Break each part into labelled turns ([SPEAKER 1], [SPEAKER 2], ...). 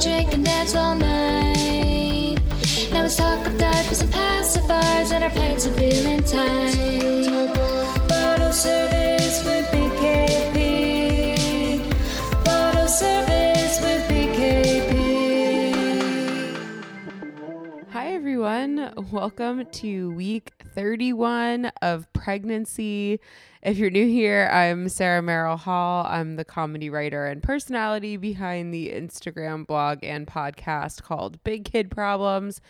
[SPEAKER 1] drink and dance all night. Now let's talk of diapers and pacifiers and our plates are feeling tight. Bottle service with BKP. Bottle service with BKP.
[SPEAKER 2] Hi, everyone. Welcome to week 31 of pregnancy. If you're new here, I'm Sarah Merrill Hall. I'm the comedy writer and personality behind the Instagram blog and podcast called Big Kid Problems.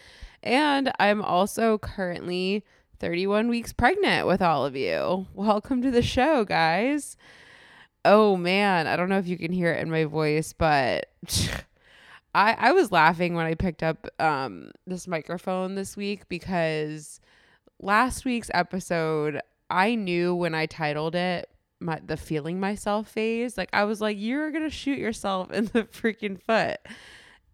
[SPEAKER 2] And I'm also currently 31 weeks pregnant with all of you. Welcome to the show, guys. Oh man, I don't know if you can hear it in my voice, but I I was laughing when I picked up um this microphone this week because last week's episode I knew when I titled it my the feeling myself phase. Like I was like, you're gonna shoot yourself in the freaking foot.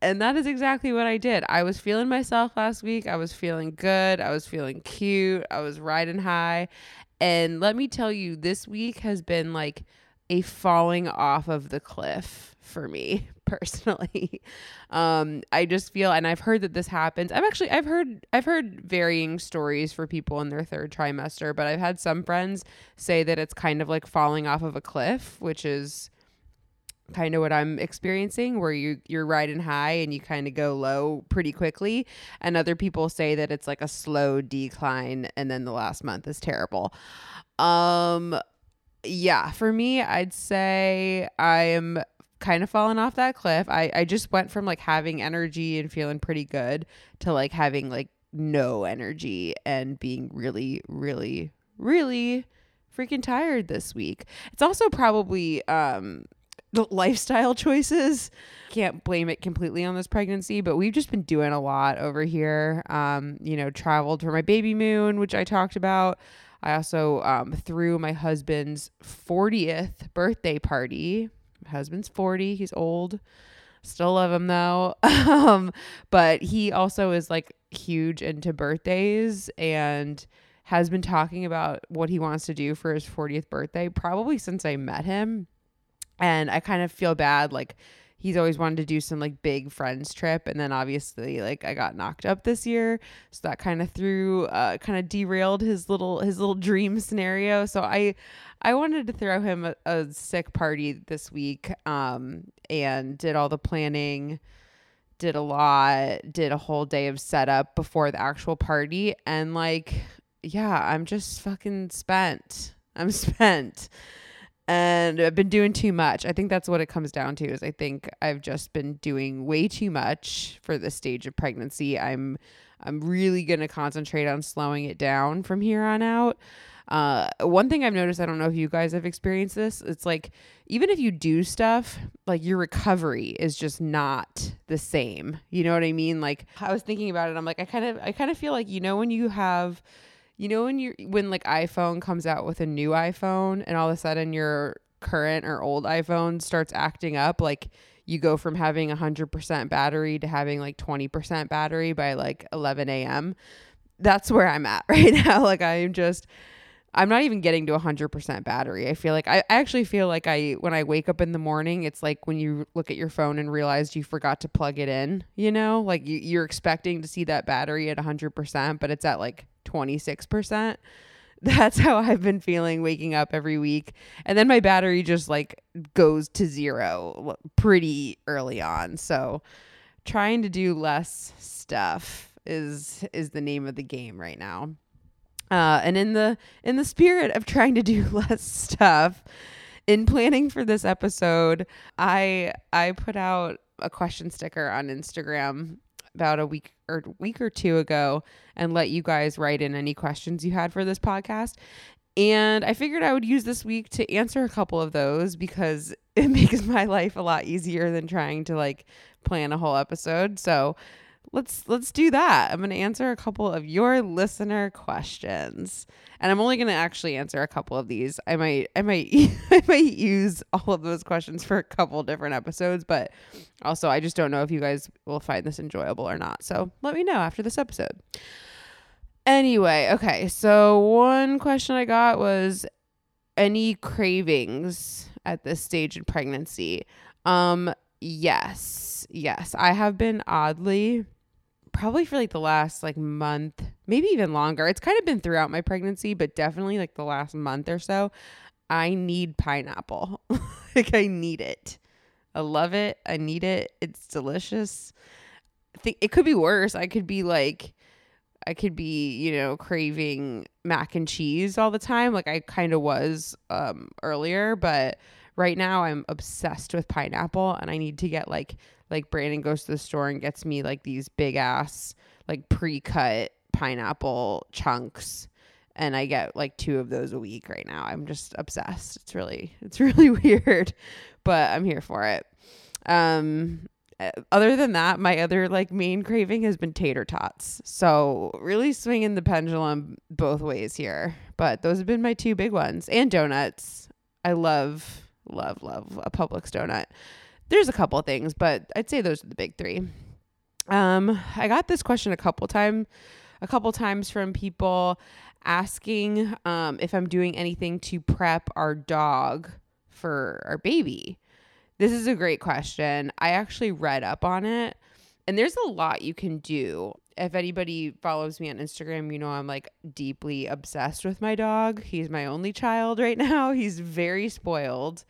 [SPEAKER 2] And that is exactly what I did. I was feeling myself last week. I was feeling good. I was feeling cute. I was riding high. And let me tell you, this week has been like a falling off of the cliff for me personally. Um, I just feel, and I've heard that this happens. I've actually, I've heard, I've heard varying stories for people in their third trimester, but I've had some friends say that it's kind of like falling off of a cliff, which is kind of what I'm experiencing where you you're riding high and you kind of go low pretty quickly and other people say that it's like a slow decline and then the last month is terrible. Um yeah, for me I'd say I'm kind of falling off that cliff. I I just went from like having energy and feeling pretty good to like having like no energy and being really really really freaking tired this week. It's also probably um the lifestyle choices. Can't blame it completely on this pregnancy, but we've just been doing a lot over here. Um, you know, traveled for my baby moon, which I talked about. I also um, threw my husband's 40th birthday party. Husband's 40, he's old. Still love him though. um, but he also is like huge into birthdays and has been talking about what he wants to do for his 40th birthday probably since I met him and I kind of feel bad like he's always wanted to do some like big friends trip and then obviously like I got knocked up this year so that kind of threw uh kind of derailed his little his little dream scenario. So I I wanted to throw him a, a sick party this week um and did all the planning did a lot did a whole day of setup before the actual party and like yeah I'm just fucking spent. I'm spent and I've been doing too much. I think that's what it comes down to is I think I've just been doing way too much for this stage of pregnancy. I'm I'm really going to concentrate on slowing it down from here on out. Uh, one thing I've noticed, I don't know if you guys have experienced this, it's like even if you do stuff, like your recovery is just not the same. You know what I mean? Like I was thinking about it, I'm like I kind of I kind of feel like you know when you have you know when you when like iPhone comes out with a new iPhone and all of a sudden your current or old iPhone starts acting up like you go from having 100% battery to having like 20% battery by like 11 a.m. That's where I'm at right now. Like I'm just I'm not even getting to 100% battery. I feel like I, I actually feel like I when I wake up in the morning, it's like when you look at your phone and realize you forgot to plug it in, you know? Like you, you're expecting to see that battery at 100%, but it's at like 26%. That's how I've been feeling waking up every week. And then my battery just like goes to zero pretty early on. So trying to do less stuff is is the name of the game right now. Uh, and in the in the spirit of trying to do less stuff, in planning for this episode, I I put out a question sticker on Instagram about a week or week or two ago and let you guys write in any questions you had for this podcast. And I figured I would use this week to answer a couple of those because it makes my life a lot easier than trying to like plan a whole episode. So let's let's do that. I'm going to answer a couple of your listener questions. And I'm only going to actually answer a couple of these. I might I might I might use all of those questions for a couple different episodes, but also I just don't know if you guys will find this enjoyable or not. So, let me know after this episode. Anyway, okay. So, one question I got was any cravings at this stage in pregnancy. Um Yes. Yes. I have been oddly probably for like the last like month, maybe even longer. It's kind of been throughout my pregnancy, but definitely like the last month or so. I need pineapple. like I need it. I love it. I need it. It's delicious. I think it could be worse. I could be like I could be, you know, craving mac and cheese all the time like I kind of was um earlier, but right now I'm obsessed with pineapple and I need to get like like Brandon goes to the store and gets me like these big ass like pre-cut pineapple chunks and I get like two of those a week right now. I'm just obsessed. It's really it's really weird, but I'm here for it. Um uh, other than that, my other like main craving has been tater tots. So really swinging the pendulum both ways here. But those have been my two big ones, and donuts. I love, love, love a Publix donut. There's a couple things, but I'd say those are the big three. Um, I got this question a couple time, a couple times from people asking um, if I'm doing anything to prep our dog for our baby. This is a great question. I actually read up on it, and there's a lot you can do. If anybody follows me on Instagram, you know I'm like deeply obsessed with my dog. He's my only child right now. He's very spoiled.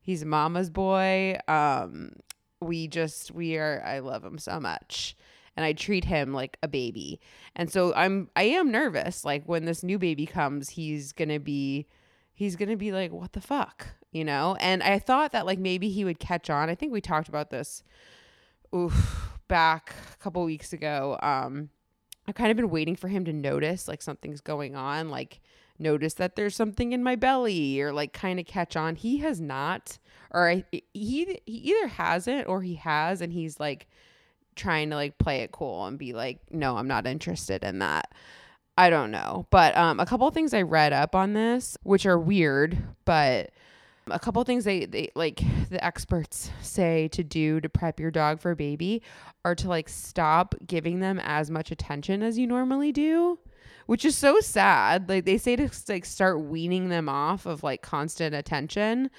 [SPEAKER 2] He's mama's boy. Um we just we are I love him so much and I treat him like a baby. And so I'm I am nervous like when this new baby comes, he's going to be he's going to be like what the fuck, you know? And I thought that like maybe he would catch on. I think we talked about this oof back a couple weeks ago. Um I've kind of been waiting for him to notice like something's going on, like notice that there's something in my belly or like kind of catch on. He has not or I, he he either hasn't or he has and he's like trying to like play it cool and be like, "No, I'm not interested in that." I don't know. But um a couple things I read up on this which are weird, but a couple things they, they like the experts say to do to prep your dog for baby are to like stop giving them as much attention as you normally do which is so sad. Like they say to like start weaning them off of like constant attention.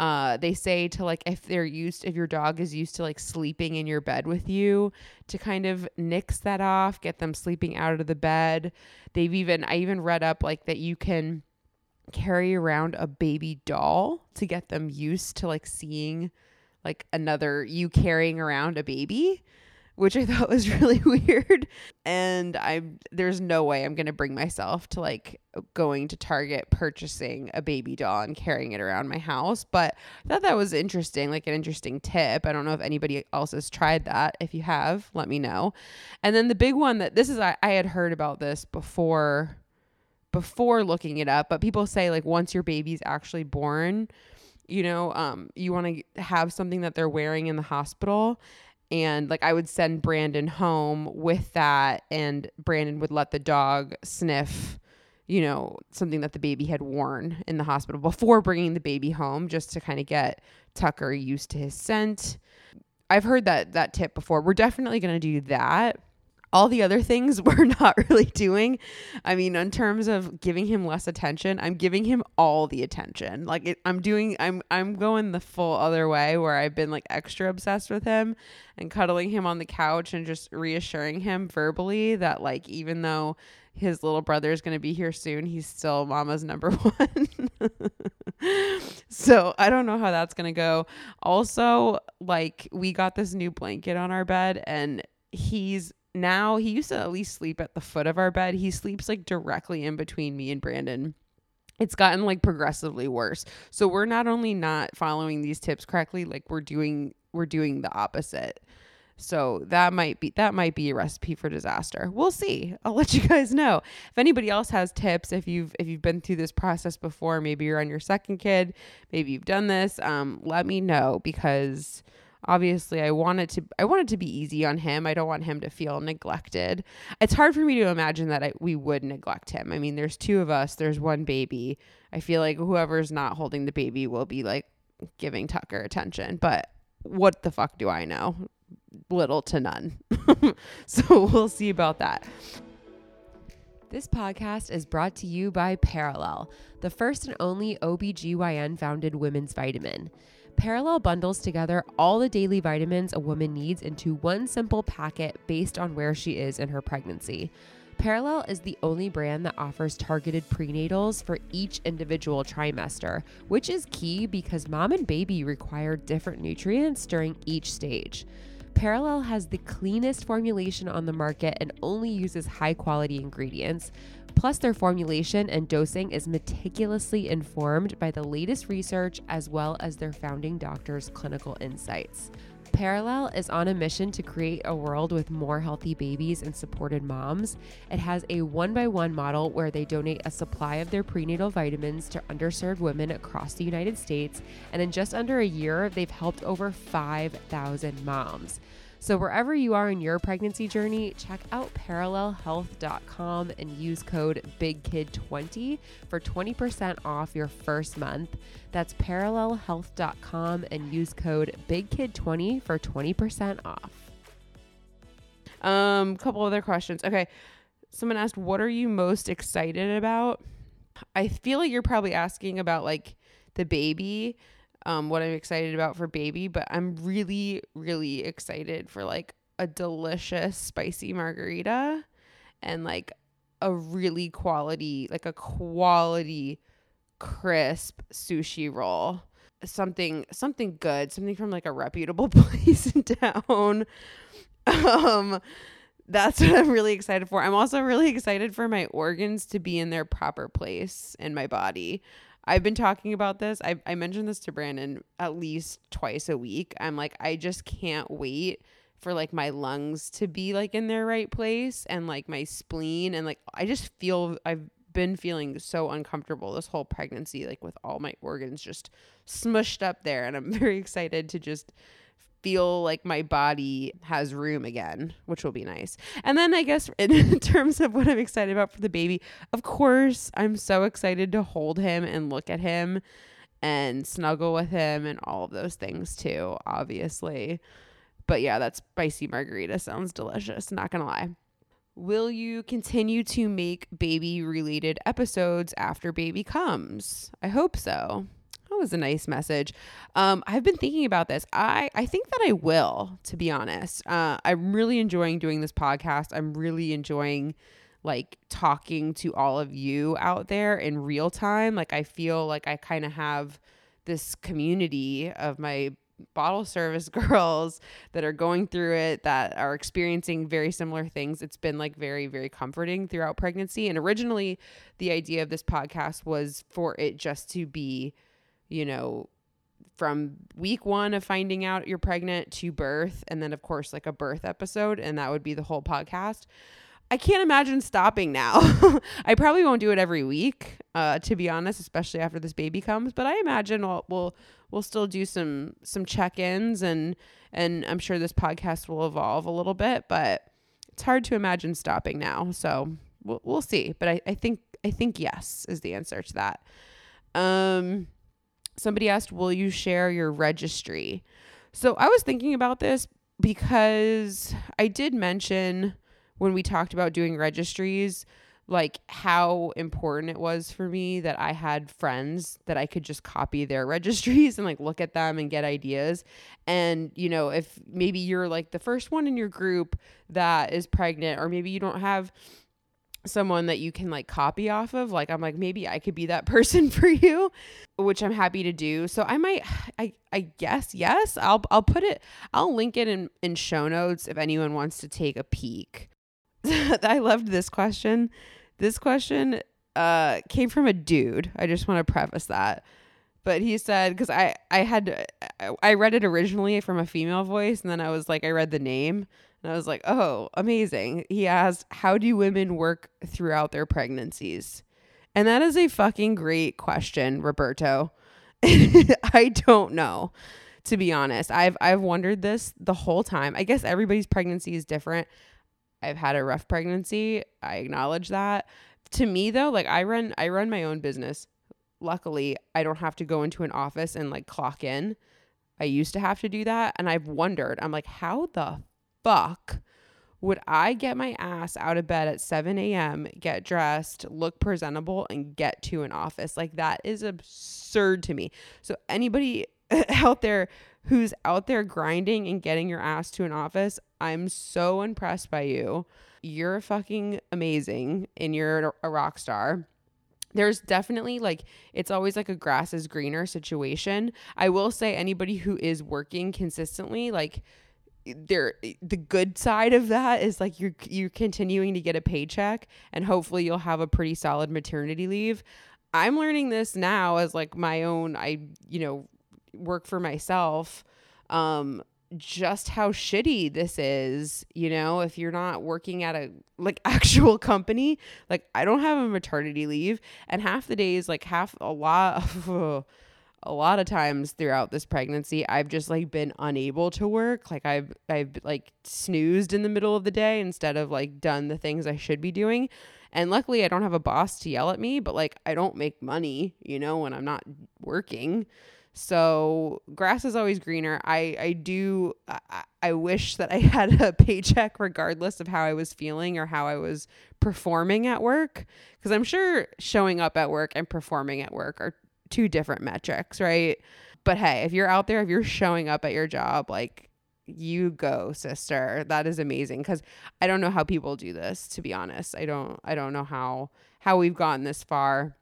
[SPEAKER 2] Uh they say to like if they're used if your dog is used to like sleeping in your bed with you to kind of nix that off get them sleeping out of the bed. They've even i even read up like that you can carry around a baby doll to get them used to like seeing like another you carrying around a baby which I thought was really weird. And I'm there's no way I'm going to bring myself to like going to Target purchasing a baby doll and carrying it around my house. But I thought that was interesting like an interesting tip. I don't know if anybody else has tried that. If you have let me know. And then the big one that this is I, I had heard about this before before looking it up, but people say like once your baby's actually born, you know, um, you want to have something that they're wearing in the hospital. And like I would send Brandon home with that, and Brandon would let the dog sniff, you know, something that the baby had worn in the hospital before bringing the baby home, just to kind of get Tucker used to his scent. I've heard that that tip before. We're definitely going to do that all the other things we're not really doing. I mean, in terms of giving him less attention, I'm giving him all the attention. Like it, I'm doing, I'm, I'm going the full other way where I've been like extra obsessed with him and cuddling him on the couch and just reassuring him verbally that like even though his little brother is going to be here soon, he's still mama's number one. so I don't know how that's going to go. Also, like we got this new blanket on our bed and he's now he used to at least sleep at the foot of our bed. He sleeps like directly in between me and Brandon. It's gotten like progressively worse. So we're not only not following these tips correctly, like we're doing we're doing the opposite. So that might be that might be a recipe for disaster. We'll see. I'll let you guys know. If anybody else has tips, if you've if you've been through this process before, maybe you're on your second kid, maybe you've done this, um, let me know because obviously i want it to i want it to be easy on him. I don't want him to feel neglected. It's hard for me to imagine that I, we would neglect him. I mean there's two of us there's one baby. I feel like whoever's not holding the baby will be like giving tucker attention but what the fuck do i know? Little to none. So we'll see about that.
[SPEAKER 3] This podcast is brought to you by Perelel, the first and only OBGYN founded women's vitamin. Perelel bundles together all the daily vitamins a woman needs into one simple packet based on where she is in her pregnancy. Perelel is the only brand that offers targeted prenatals for each individual trimester, which is key because mom and baby require different nutrients during each stage. Perelel has the cleanest formulation on the market and only uses high quality ingredients. Plus, their formulation and dosing is meticulously informed by the latest research as well as their founding doctor's clinical insights. Perelel is on a mission to create a world with more healthy babies and supported moms. It has a one by one model where they donate a supply of their prenatal vitamins to underserved women across the United States. And in just under a year, they've helped over 5,000 moms. So, wherever you are in your pregnancy journey, check out perelelhealth.com and use code BIGKID20 for 20% off your first month. That's perelelhealth.com and use code BIGKID20 for 20% off.
[SPEAKER 2] Um, couple other questions. Okay. Someone asked, What are you most excited about? I feel like you're probably asking about like the baby um, what I'm excited about for baby, but I'm really, really excited for like a delicious spicy margarita and like a really quality, like a quality crisp sushi roll. Something something good, something from like a reputable place in town. Um that's what I'm really excited for. I'm also really excited for my organs to be in their proper place in my body. I've been talking about this. I, I mentioned this to Brandon at least twice a week. I'm like, I just can't wait for like my lungs to be like in their right place and like my spleen. And like, I just feel, I've been feeling so uncomfortable this whole pregnancy, like with all my organs just smushed up there. And I'm very excited to just feel like my body has room again, which will be nice. And then I guess in terms of what I'm excited about for the baby, of course, I'm so excited to hold him and look at him and snuggle with him and all of those things too, obviously. But yeah, that spicy margarita sounds delicious, not gonna lie. Will you continue to make baby related episodes after baby comes? I hope so. That was a nice message. Um, I've been thinking about this. I, I think that I will, to be honest. Uh, I'm really enjoying doing this podcast. I'm really enjoying like talking to all of you out there in real time. Like I feel like I kind of have this community of my bottle service girls that are going through it that are experiencing very similar things it's been like very very comforting throughout pregnancy and originally the idea of this podcast was for it just to be you know, from week one of finding out you're pregnant to birth, and then, of course, like a birth episode, and that would be the whole podcast. I can't imagine stopping now. I probably won't do it every week, uh, to be honest, especially after this baby comes. But I imagine we'll we'll, we'll still do some some check ins, and and I'm sure this podcast will evolve a little bit. But it's hard to imagine stopping now. So we'll we'll see. But I, I think I think yes is the answer to that. Um, somebody asked, Will you share your registry? So I was thinking about this because I did mention when we talked about doing registries, like how important it was for me that I had friends that I could just copy their registries and like look at them and get ideas. And, you know, if maybe you're like the first one in your group that is pregnant, or maybe you don't have someone that you can like copy off of like i'm like maybe i could be that person for you which i'm happy to do. So i might i i guess yes i'll i'll put it i'll link it in in show notes if anyone wants to take a peek. I loved this question. This question uh came from a dude. I just want to preface that. But he said because i i had i read it originally from a female voice and then i was like i read the name and I was like, oh, amazing. He asked, how do women work throughout their pregnancies? And that is a fucking great question, Roberto. I don't know, to be honest. I've I've wondered this the whole time. I guess everybody's pregnancy is different. I've had a rough pregnancy. I acknowledge that. To me though, like I run I run my own business. Luckily, I don't have to go into an office and like clock in. I used to have to do that and I've wondered. I'm like, how the fuck would I get my ass out of bed at 7 a.m., get dressed, look presentable, and get to an office? Like, that is absurd to me. So, anybody out there who's out there grinding and getting your ass to an office, I'm so impressed by you. You're fucking amazing and you're a rock star. There's definitely like it's always like a grass is greener situation. I will say anybody who is working consistently like there the good side of that is like you're you're continuing to get a paycheck and hopefully you'll have a pretty solid maternity leave. I'm learning this now as like my own I you know work for myself um just how shitty this is you know if you're not working at a like actual company like i don't have a maternity leave and half the days like half a lot of a lot of times throughout this pregnancy i've just like been unable to work. Like i've i've like snoozed in the middle of the day instead of like done the things i should be doing. And luckily i don't have a boss to yell at me but like i don't make money you know when i'm not working. So grass is always greener. I I do I, I wish that I had a paycheck regardless of how I was feeling or how I was performing at work because I'm sure showing up at work and performing at work are two different metrics, right? But hey, if you're out there, if you're showing up at your job, like you go, sister. That is amazing cuz I don't know how people do this to be honest. I don't I don't know how how we've gotten this far.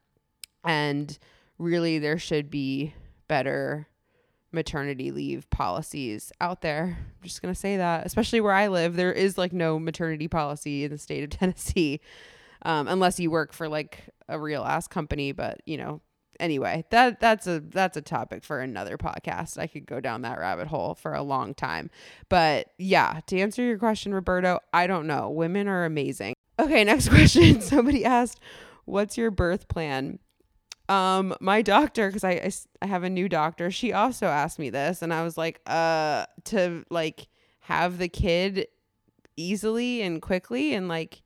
[SPEAKER 2] And really there should be better maternity leave policies out there. I'm just going to say that, especially where I live, there is like no maternity policy in the state of Tennessee. Um, unless you work for like a real ass company, but you know, anyway, that that's a that's a topic for another podcast. I could go down that rabbit hole for a long time. But yeah, to answer your question, Roberto, I don't know. Women are amazing. Okay, next question. Somebody asked, "What's your birth plan?" um my doctor because I, I, I have a new doctor she also asked me this and i was like uh to like have the kid easily and quickly and like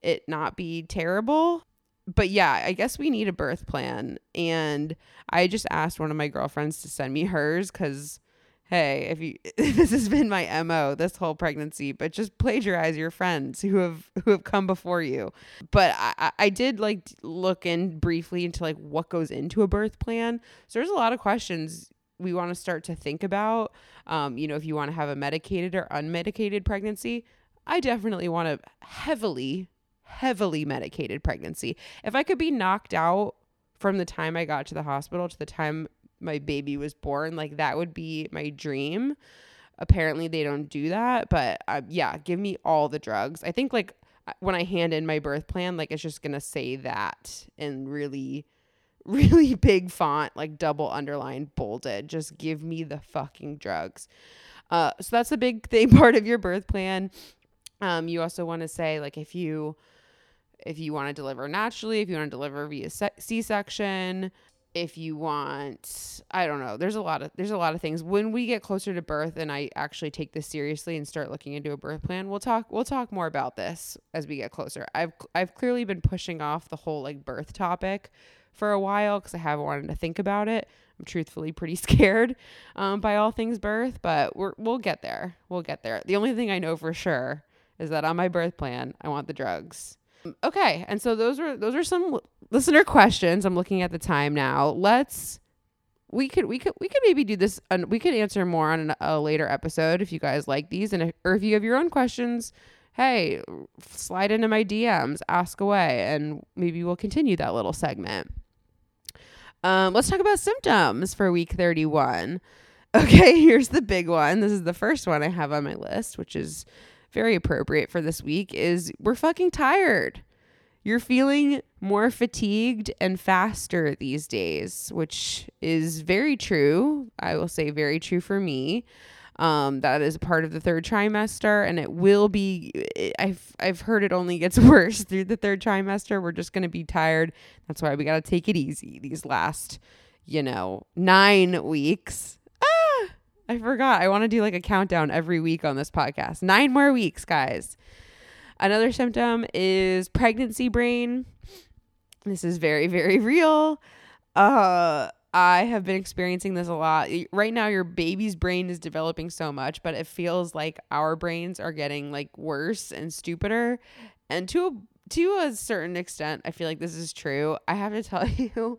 [SPEAKER 2] it not be terrible but yeah i guess we need a birth plan and i just asked one of my girlfriends to send me hers because hey, if you this has been my MO this whole pregnancy, but just plagiarize your friends who have who have come before you. But I, I did like look in briefly into like what goes into a birth plan. So there's a lot of questions we want to start to think about. Um, you know, if you want to have a medicated or unmedicated pregnancy, I definitely want to heavily, heavily medicated pregnancy. If I could be knocked out from the time I got to the hospital to the time my baby was born. Like that would be my dream. Apparently they don't do that, but uh, yeah, give me all the drugs. I think like when I hand in my birth plan, like it's just gonna say that in really, really big font, like double underlined, bolded. Just give me the fucking drugs. Uh, so that's a big thing part of your birth plan. Um, you also want to say like if you if you want to deliver naturally, if you want to deliver via C section, if you want i don't know there's a lot of there's a lot of things. When we get closer to birth and i actually take this seriously and start looking into a birth plan we'll talk we'll talk more about this as we get closer. I've i've clearly been pushing off the whole like birth topic for a while because i haven't wanted to think about it. I'm truthfully pretty scared um, by all things birth but we're we'll get there. We'll get there. The only thing i know for sure is that on my birth plan i want the drugs Okay, and so those are those are some listener questions. I'm looking at the time now. Let's we could we could we could maybe do this and we could answer more on an, a later episode if you guys like these and if, or if you have your own questions hey slide into my dms ask away and maybe we'll continue that little segment um, let's talk about symptoms for week 31 okay here's the big one this is the first one i have on my list which is very appropriate for this week is we're fucking tired. You're feeling more fatigued and faster these days, which is very true. I will say very true for me. Um, that is part of the third trimester, and it will be. I've I've heard it only gets worse through the third trimester. We're just gonna be tired. That's why we gotta take it easy these last, you know, nine weeks I forgot. I want to do like a countdown every week on this podcast. Nine more weeks, guys. Another symptom is pregnancy brain. This is very, very real. Uh, I have been experiencing this a lot. Right now, your baby's brain is developing so much, but it feels like our brains are getting like worse and stupider. And to a, to a certain extent, I feel like this is true. I have to tell you,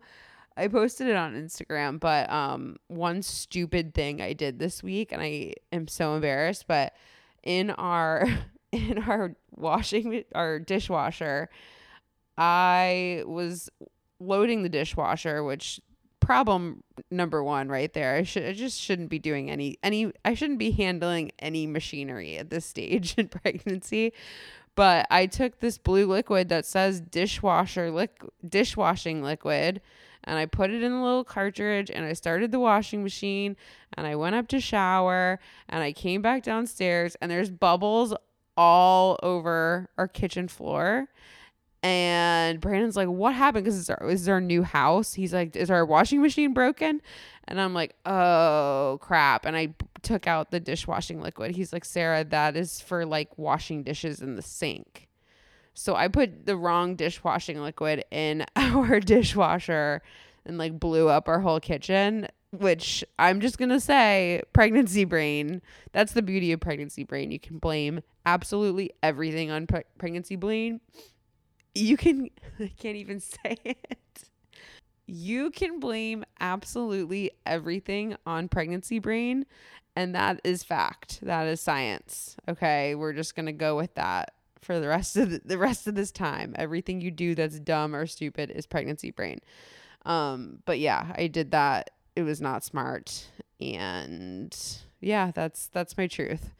[SPEAKER 2] I posted it on Instagram, but um one stupid thing I did this week and I am so embarrassed, but in our in our washing our dishwasher, I was loading the dishwasher, which problem number 1 right there. I should I just shouldn't be doing any any I shouldn't be handling any machinery at this stage in pregnancy. But I took this blue liquid that says dishwasher liquid dishwashing liquid and I put it in a little cartridge and I started the washing machine and I went up to shower and I came back downstairs and there's bubbles all over our kitchen floor. And Brandon's like, "What happened? Because our, is our new house." He's like, "Is our washing machine broken?" And I'm like, "Oh crap!" And I took out the dishwashing liquid. He's like, "Sarah, that is for like washing dishes in the sink." So I put the wrong dishwashing liquid in our dishwasher and like blew up our whole kitchen, which I'm just going to say pregnancy brain. That's the beauty of pregnancy brain. You can blame absolutely everything on pre- pregnancy brain. You can, I can't even say it. You can blame absolutely everything on pregnancy brain. And that is fact. That is science. Okay. We're just going to go with that for the rest of the, the rest of this time. Everything you do that's dumb or stupid is pregnancy brain. Um, but yeah, I did that. It was not smart. And yeah, that's that's my truth.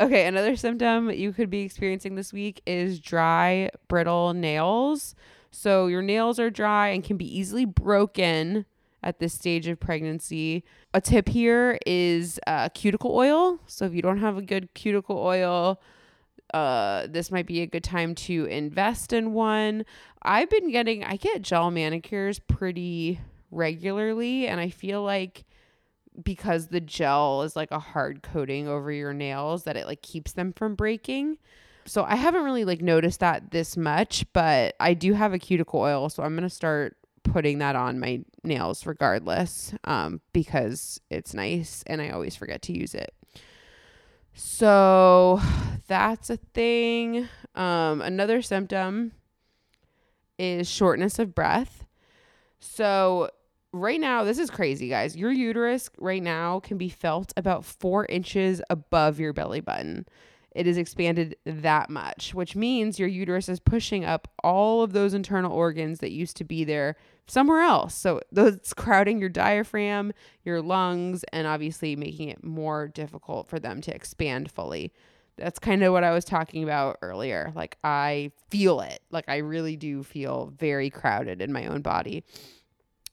[SPEAKER 2] Okay, another symptom you could be experiencing this week is dry, brittle nails. So your nails are dry and can be easily broken at this stage of pregnancy. A tip here is uh, cuticle oil. So if you don't have a good cuticle oil, uh this might be a good time to invest in one. I've been getting I get gel manicures pretty regularly and I feel like because the gel is like a hard coating over your nails that it like keeps them from breaking. So I haven't really like noticed that this much, but I do have a cuticle oil, so I'm going to start putting that on my nails regardless um because it's nice and I always forget to use it. So that's a thing. Um, another symptom is shortness of breath. So, right now, this is crazy, guys. Your uterus right now can be felt about four inches above your belly button. It is expanded that much, which means your uterus is pushing up all of those internal organs that used to be there somewhere else. So that's crowding your diaphragm, your lungs, and obviously making it more difficult for them to expand fully. That's kind of what I was talking about earlier. Like I feel it. Like I really do feel very crowded in my own body.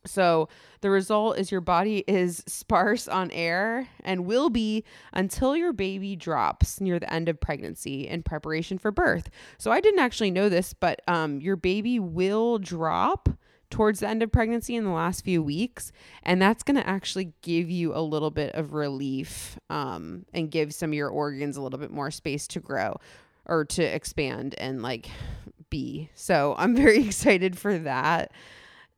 [SPEAKER 2] So the result is your body is sparse on air and will be until your baby drops near the end of pregnancy in preparation for birth. So I didn't actually know this, but um, your baby will drop towards the end of pregnancy in the last few weeks. And that's going to actually give you a little bit of relief um, and give some of your organs a little bit more space to grow or to expand and like be. So I'm very excited for that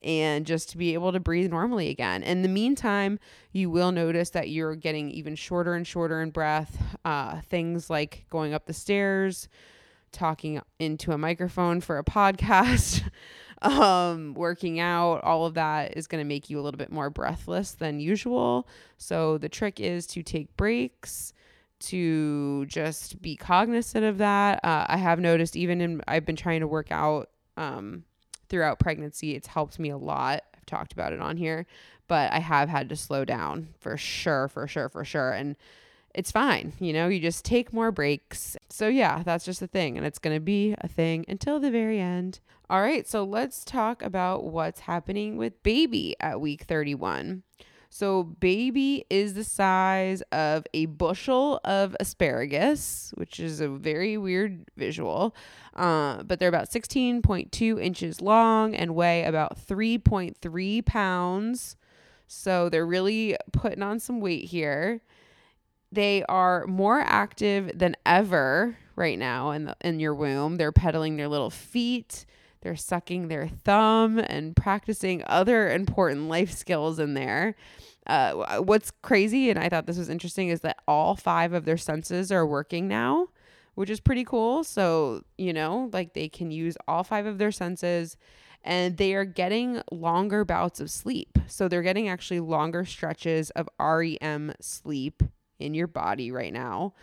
[SPEAKER 2] and just to be able to breathe normally again. In the meantime, you will notice that you're getting even shorter and shorter in breath. Uh, things like going up the stairs, talking into a microphone for a podcast, um, working out, all of that is going to make you a little bit more breathless than usual. So the trick is to take breaks to just be cognizant of that. Uh, I have noticed even in I've been trying to work out um, throughout pregnancy. It's helped me a lot. I've talked about it on here, but I have had to slow down for sure, for sure, for sure. And it's fine. You know, you just take more breaks. So, yeah, that's just a thing. And it's going to be a thing until the very end. All right. So, let's talk about what's happening with baby at week 31. So, baby is the size of a bushel of asparagus, which is a very weird visual. Uh, but they're about 16.2 inches long and weigh about 3.3 pounds. So, they're really putting on some weight here. They are more active than ever right now in, the, in your womb. They're pedaling their little feet. They're sucking their thumb and practicing other important life skills in there. Uh, what's crazy, and I thought this was interesting, is that all five of their senses are working now, which is pretty cool. So, you know, like they can use all five of their senses and they are getting longer bouts of sleep. So they're getting actually longer stretches of REM sleep in your body right now.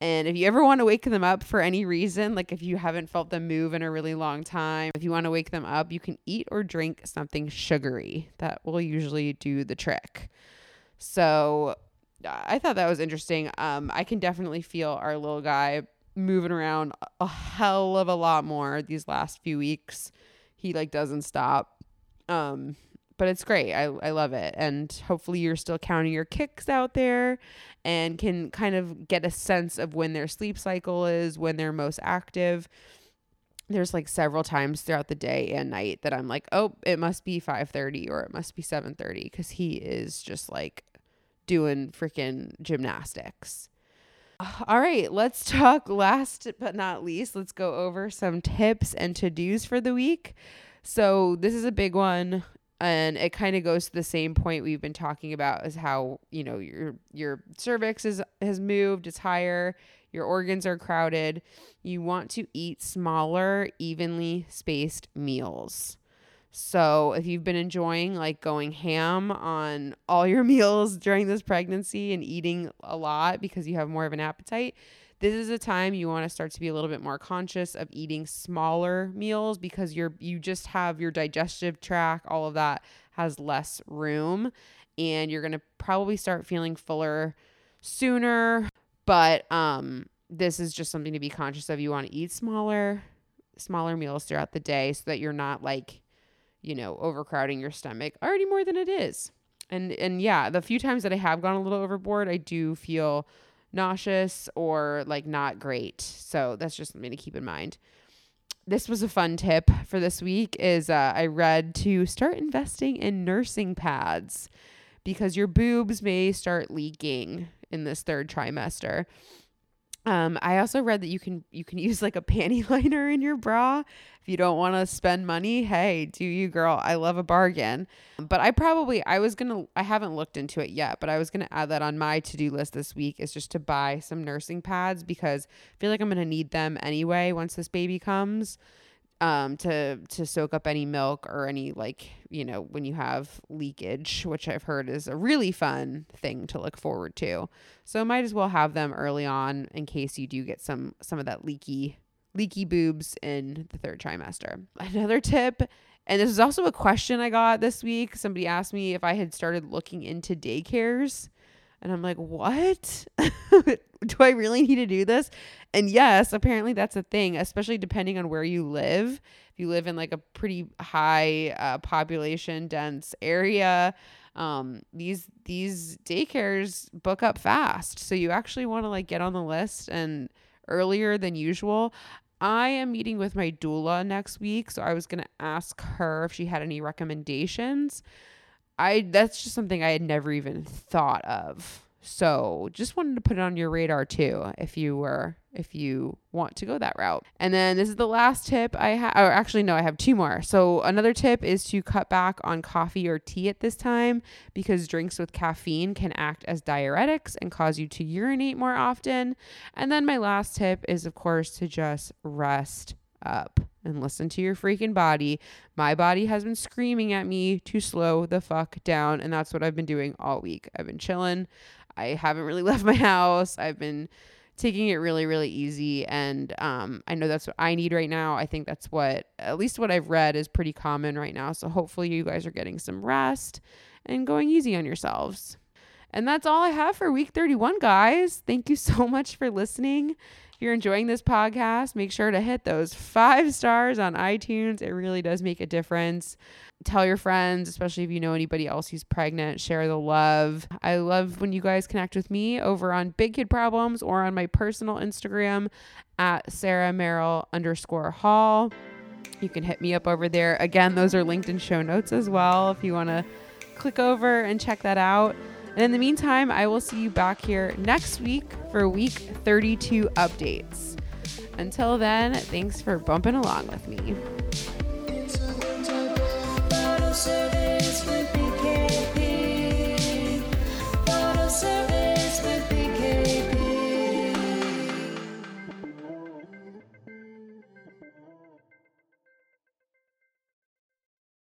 [SPEAKER 2] And if you ever want to wake them up for any reason, like if you haven't felt them move in a really long time, if you want to wake them up, you can eat or drink something sugary. That will usually do the trick. So I thought that was interesting. Um, I can definitely feel our little guy moving around a hell of a lot more these last few weeks. He like doesn't stop. Um, but it's great. I, I love it. And hopefully you're still counting your kicks out there and can kind of get a sense of when their sleep cycle is, when they're most active. There's like several times throughout the day and night that I'm like, "Oh, it must be 5:30 or it must be 7:30" cuz he is just like doing freaking gymnastics. All right, let's talk last but not least. Let's go over some tips and to dos for the week. So, this is a big one and it kind of goes to the same point we've been talking about is how, you know, your your cervix is has moved, it's higher, your organs are crowded. You want to eat smaller, evenly spaced meals. So, if you've been enjoying like going ham on all your meals during this pregnancy and eating a lot because you have more of an appetite, this is a time you want to start to be a little bit more conscious of eating smaller meals because you're you just have your digestive tract, all of that has less room and you're going to probably start feeling fuller sooner, but um this is just something to be conscious of. You want to eat smaller smaller meals throughout the day so that you're not like you know, overcrowding your stomach already more than it is. And and yeah, the few times that I have gone a little overboard, I do feel nauseous or like not great. So that's just something to keep in mind. This was a fun tip for this week is uh, I read to start investing in nursing pads because your boobs may start leaking in this third trimester. Um, I also read that you can you can use like a panty liner in your bra if you don't want to spend money. Hey, do you, girl? I love a bargain. But I probably I was gonna I haven't looked into it yet, but I was gonna add that on my to do list this week is just to buy some nursing pads because I feel like I'm gonna need them anyway once this baby comes um to to soak up any milk or any like you know when you have leakage which i've heard is a really fun thing to look forward to. So might as well have them early on in case you do get some some of that leaky leaky boobs in the third trimester. Another tip and this is also a question i got this week. Somebody asked me if i had started looking into daycares and I'm like, what? do I really need to do this? And yes, apparently that's a thing, especially depending on where you live. If you live in like a pretty high uh, population dense area, um, these these daycares book up fast. So you actually want to like get on the list and earlier than usual. I am meeting with my doula next week, so I was to ask her if she had any recommendations. I that's just something I had never even thought of. So just wanted to put it on your radar too if you were if you want to go that route. And then this is the last tip I have actually no, I have two more. So another tip is to cut back on coffee or tea at this time because drinks with caffeine can act as diuretics and cause you to urinate more often. And then my last tip is of course to just rest up and listen to your freaking body. My body has been screaming at me to slow the fuck down, and that's what I've been doing all week. I've been chilling. I haven't really left my house. I've been taking it really really easy and um, i know that's what i need right now i think that's what at least what i've read is pretty common right now so hopefully you guys are getting some rest and going easy on yourselves and that's all i have for week 31 guys thank you so much for listening if you're enjoying this podcast, make sure to hit those five stars on iTunes. It really does make a difference. Tell your friends, especially if you know anybody else who's pregnant, share the love. I love when you guys connect with me over on Big Kid Problems or on my personal Instagram at Sarah Merrill underscore Hall. You can hit me up over there. Again, those are linked in show notes as well if you want to click over and check that out. And in the meantime, I will see you back here next week for week 32 updates. Until then, thanks for bumping along with me. Service with BKP. Service.